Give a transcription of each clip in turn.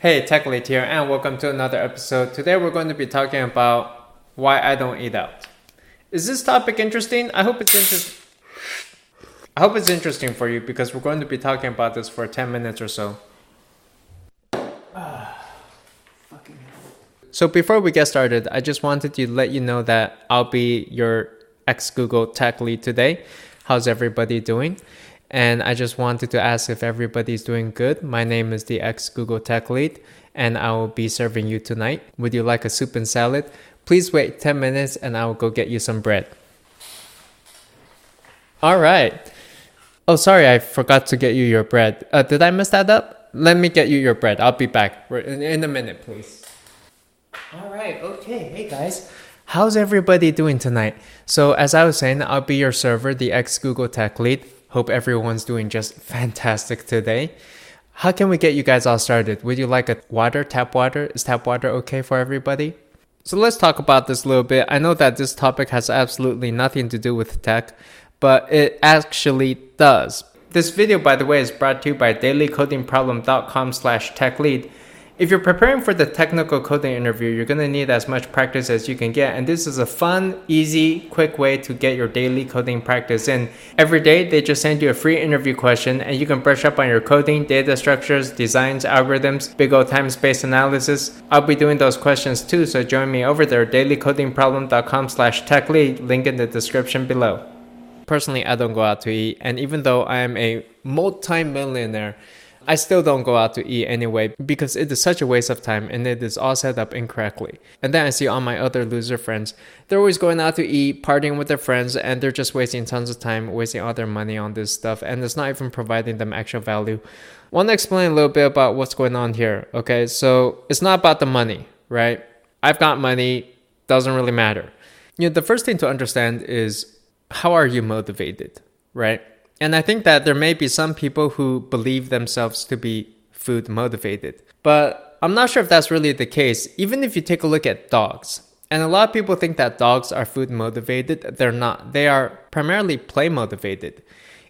Hey, TechLead here, and welcome to another episode. Today we're going to be talking about why I don't eat out. Is this topic interesting? I hope it's interesting. I hope it's interesting for you because we're going to be talking about this for 10 minutes or so. So before we get started, I just wanted to let you know that I'll be your ex Google tech lead today. How's everybody doing? And I just wanted to ask if everybody's doing good. My name is the ex Google tech lead, and I will be serving you tonight. Would you like a soup and salad? Please wait 10 minutes and I will go get you some bread. All right. Oh, sorry, I forgot to get you your bread. Uh, did I mess that up? Let me get you your bread. I'll be back in, in a minute, please. All right, okay. Hey guys, how's everybody doing tonight? So, as I was saying, I'll be your server, the ex Google Tech Lead. Hope everyone's doing just fantastic today. How can we get you guys all started? Would you like a water, tap water? Is tap water okay for everybody? So, let's talk about this a little bit. I know that this topic has absolutely nothing to do with tech, but it actually does. This video, by the way, is brought to you by dailycodingproblem.com slash techlead if you're preparing for the technical coding interview, you're going to need as much practice as you can get. And this is a fun, easy, quick way to get your daily coding practice in. Every day, they just send you a free interview question and you can brush up on your coding, data structures, designs, algorithms, big O time space analysis. I'll be doing those questions too, so join me over there, dailycodingproblem.com slash tech techlead, link in the description below. Personally, I don't go out to eat, and even though I am a multi-millionaire, I still don't go out to eat anyway because it is such a waste of time and it is all set up incorrectly. And then I see all my other loser friends, they're always going out to eat, partying with their friends, and they're just wasting tons of time, wasting all their money on this stuff, and it's not even providing them actual value. Want to explain a little bit about what's going on here, okay? So it's not about the money, right? I've got money, doesn't really matter. You know, the first thing to understand is how are you motivated, right? And I think that there may be some people who believe themselves to be food motivated. But I'm not sure if that's really the case. Even if you take a look at dogs, and a lot of people think that dogs are food motivated, they're not. They are primarily play motivated.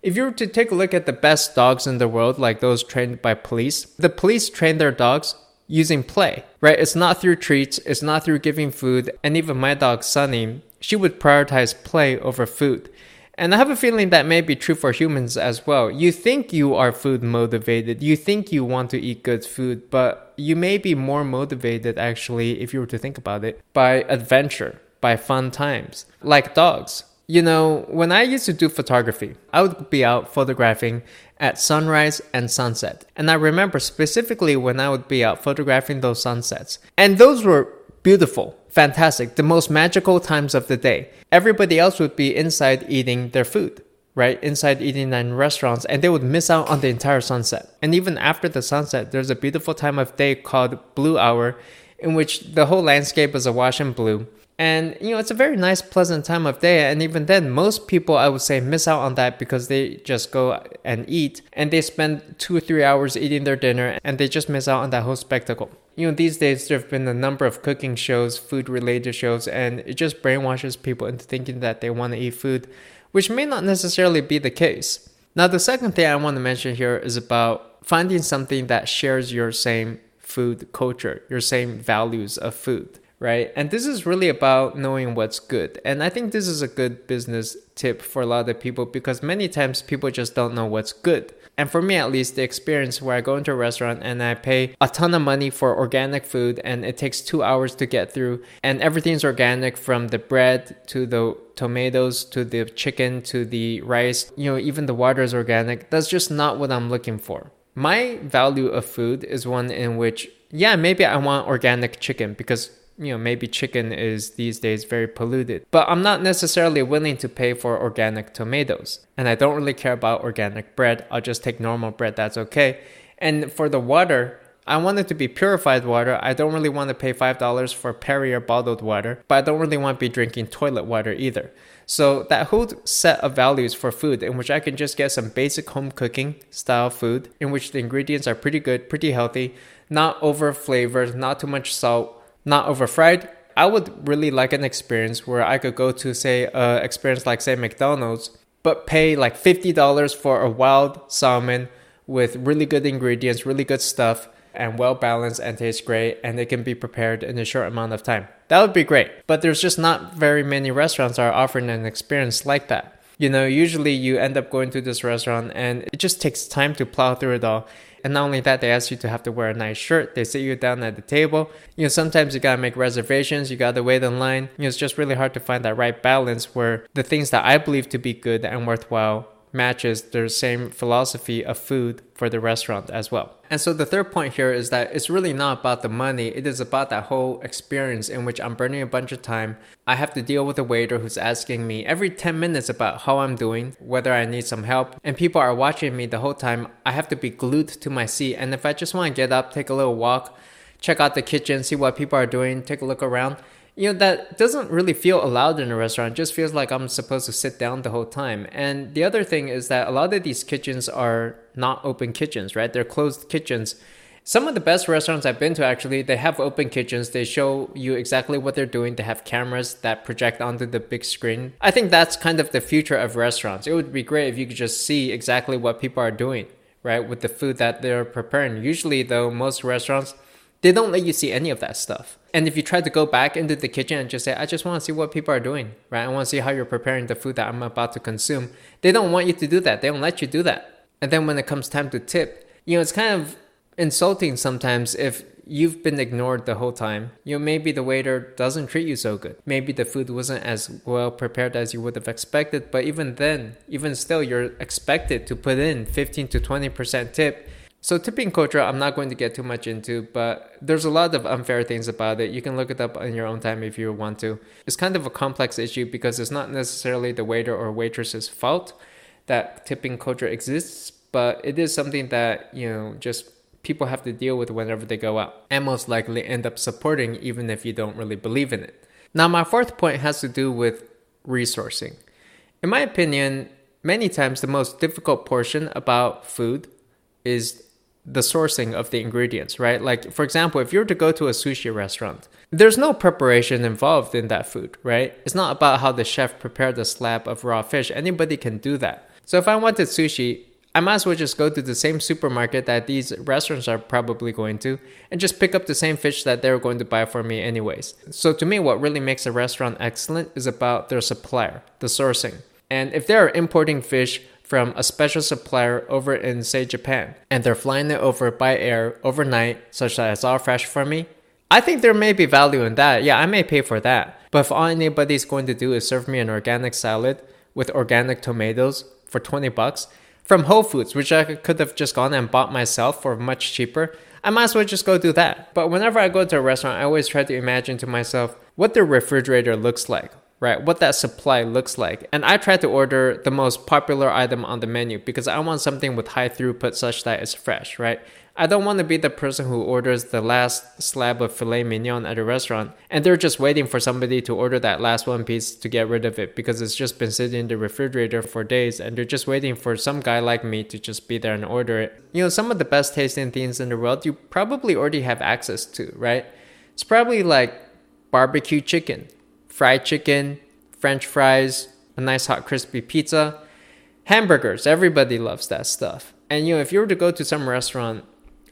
If you were to take a look at the best dogs in the world, like those trained by police, the police train their dogs using play, right? It's not through treats, it's not through giving food. And even my dog, Sunny, she would prioritize play over food. And I have a feeling that may be true for humans as well. You think you are food motivated, you think you want to eat good food, but you may be more motivated actually, if you were to think about it, by adventure, by fun times, like dogs. You know, when I used to do photography, I would be out photographing at sunrise and sunset. And I remember specifically when I would be out photographing those sunsets. And those were beautiful, fantastic, the most magical times of the day. Everybody else would be inside eating their food, right? Inside eating in restaurants, and they would miss out on the entire sunset. And even after the sunset, there's a beautiful time of day called blue hour, in which the whole landscape is awash in blue. And you know, it's a very nice, pleasant time of day. And even then, most people I would say miss out on that because they just go and eat and they spend two or three hours eating their dinner and they just miss out on that whole spectacle. You know, these days there have been a number of cooking shows, food related shows, and it just brainwashes people into thinking that they want to eat food, which may not necessarily be the case. Now, the second thing I want to mention here is about finding something that shares your same food culture, your same values of food right? And this is really about knowing what's good. And I think this is a good business tip for a lot of people because many times people just don't know what's good. And for me, at least, the experience where I go into a restaurant and I pay a ton of money for organic food and it takes two hours to get through, and everything's organic from the bread to the tomatoes to the chicken to the rice, you know, even the water is organic. That's just not what I'm looking for. My value of food is one in which, yeah, maybe I want organic chicken because you know, maybe chicken is these days very polluted. But I'm not necessarily willing to pay for organic tomatoes. And I don't really care about organic bread. I'll just take normal bread, that's okay. And for the water, I want it to be purified water. I don't really want to pay $5 for Perrier bottled water, but I don't really want to be drinking toilet water either. So that whole set of values for food in which I can just get some basic home cooking style food in which the ingredients are pretty good, pretty healthy, not over flavored, not too much salt, not over fried. I would really like an experience where I could go to say a experience like say McDonald's, but pay like fifty dollars for a wild salmon with really good ingredients, really good stuff, and well balanced and tastes great and it can be prepared in a short amount of time. That would be great. But there's just not very many restaurants are offering an experience like that. You know, usually you end up going to this restaurant and it just takes time to plow through it all. And not only that, they ask you to have to wear a nice shirt. They sit you down at the table. You know, sometimes you gotta make reservations. You gotta wait in line. You know, it's just really hard to find that right balance where the things that I believe to be good and worthwhile matches their same philosophy of food for the restaurant as well. And so the third point here is that it's really not about the money, it is about that whole experience in which I'm burning a bunch of time. I have to deal with a waiter who's asking me every 10 minutes about how I'm doing, whether I need some help, and people are watching me the whole time. I have to be glued to my seat, and if I just want to get up, take a little walk, check out the kitchen, see what people are doing, take a look around, you know that doesn't really feel allowed in a restaurant. It just feels like i'm supposed to sit down the whole time. And the other thing is that a lot of these kitchens are not open kitchens right? They're closed kitchens. Some of the best restaurants i've been to actually they have open kitchens. They show you exactly what they're doing. They have cameras that project onto the big screen. I think that's kind of the future of restaurants. It would be great if you could just see exactly what people are doing right with the food that they're preparing. Usually though most restaurants they don't let you see any of that stuff. And if you try to go back into the kitchen and just say, I just want to see what people are doing, right? I want to see how you're preparing the food that I'm about to consume. They don't want you to do that. They don't let you do that. And then when it comes time to tip, you know, it's kind of insulting sometimes if you've been ignored the whole time. You know, maybe the waiter doesn't treat you so good. Maybe the food wasn't as well prepared as you would have expected. But even then, even still, you're expected to put in 15 to 20% tip so tipping culture, I'm not going to get too much into, but there's a lot of unfair things about it. You can look it up on your own time if you want to. It's kind of a complex issue because it's not necessarily the waiter or waitress's fault that tipping culture exists, but it is something that, you know, just people have to deal with whenever they go out and most likely end up supporting even if you don't really believe in it. Now, my fourth point has to do with resourcing. In my opinion, many times the most difficult portion about food is the sourcing of the ingredients, right? Like, for example, if you were to go to a sushi restaurant, there's no preparation involved in that food, right? It's not about how the chef prepared the slab of raw fish. Anybody can do that. So if I wanted sushi, I might as well just go to the same supermarket that these restaurants are probably going to and just pick up the same fish that they're going to buy for me, anyways. So, to me, what really makes a restaurant excellent is about their supplier, the sourcing. And if they're importing fish from a special supplier over in, say, Japan, and they're flying it over by air overnight such that it's all fresh for me, I think there may be value in that. Yeah, I may pay for that. But if all anybody's going to do is serve me an organic salad with organic tomatoes for 20 bucks from Whole Foods, which I could have just gone and bought myself for much cheaper, I might as well just go do that. But whenever I go to a restaurant, I always try to imagine to myself what the refrigerator looks like right? What that supply looks like. And I try to order the most popular item on the menu because I want something with high throughput such that it's fresh, right? I don't want to be the person who orders the last slab of filet mignon at a restaurant and they're just waiting for somebody to order that last one piece to get rid of it because it's just been sitting in the refrigerator for days and they're just waiting for some guy like me to just be there and order it. You know, some of the best tasting things in the world you probably already have access to, right? It's probably like barbecue chicken fried chicken, french fries, a nice hot crispy pizza, hamburgers. Everybody loves that stuff. And you know, if you were to go to some restaurant,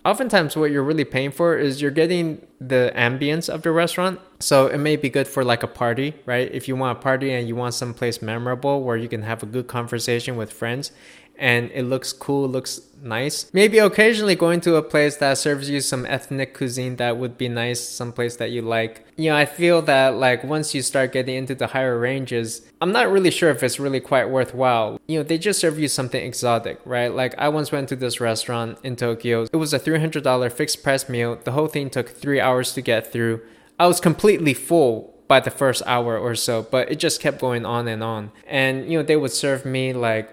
oftentimes what you're really paying for is you're getting the ambience of the restaurant. So it may be good for like a party, right? If you want a party and you want some place memorable where you can have a good conversation with friends and it looks cool, looks nice. Maybe occasionally going to a place that serves you some ethnic cuisine that would be nice, some place that you like. You know, I feel that like once you start getting into the higher ranges, I'm not really sure if it's really quite worthwhile. You know, they just serve you something exotic, right? Like I once went to this restaurant in Tokyo. It was a $300 fixed price meal. The whole thing took 3 hours to get through. I was completely full by the first hour or so, but it just kept going on and on. And you know, they would serve me like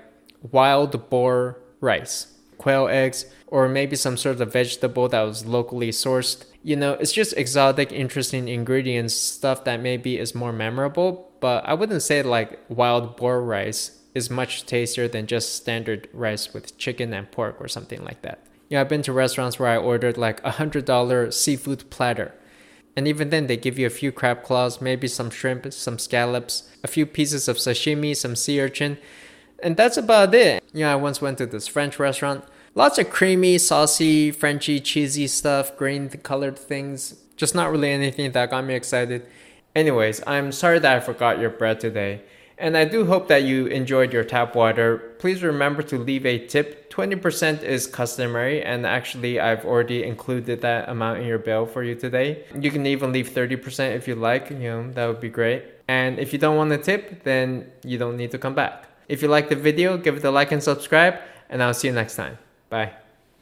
wild boar rice, quail eggs, or maybe some sort of vegetable that was locally sourced. You know, it's just exotic, interesting ingredients, stuff that maybe is more memorable, but I wouldn't say like wild boar rice is much tastier than just standard rice with chicken and pork or something like that. Yeah, I've been to restaurants where I ordered like a hundred dollar seafood platter. And even then, they give you a few crab claws, maybe some shrimp, some scallops, a few pieces of sashimi, some sea urchin, and that's about it. You know, I once went to this French restaurant. Lots of creamy, saucy, Frenchy, cheesy stuff, green colored things. Just not really anything that got me excited. Anyways, I'm sorry that I forgot your bread today. And I do hope that you enjoyed your tap water. Please remember to leave a tip. 20% is customary, and actually, I've already included that amount in your bill for you today. You can even leave 30% if you like, you know, that would be great. And if you don't want a tip, then you don't need to come back. If you like the video, give it a like and subscribe, and I'll see you next time. Bye.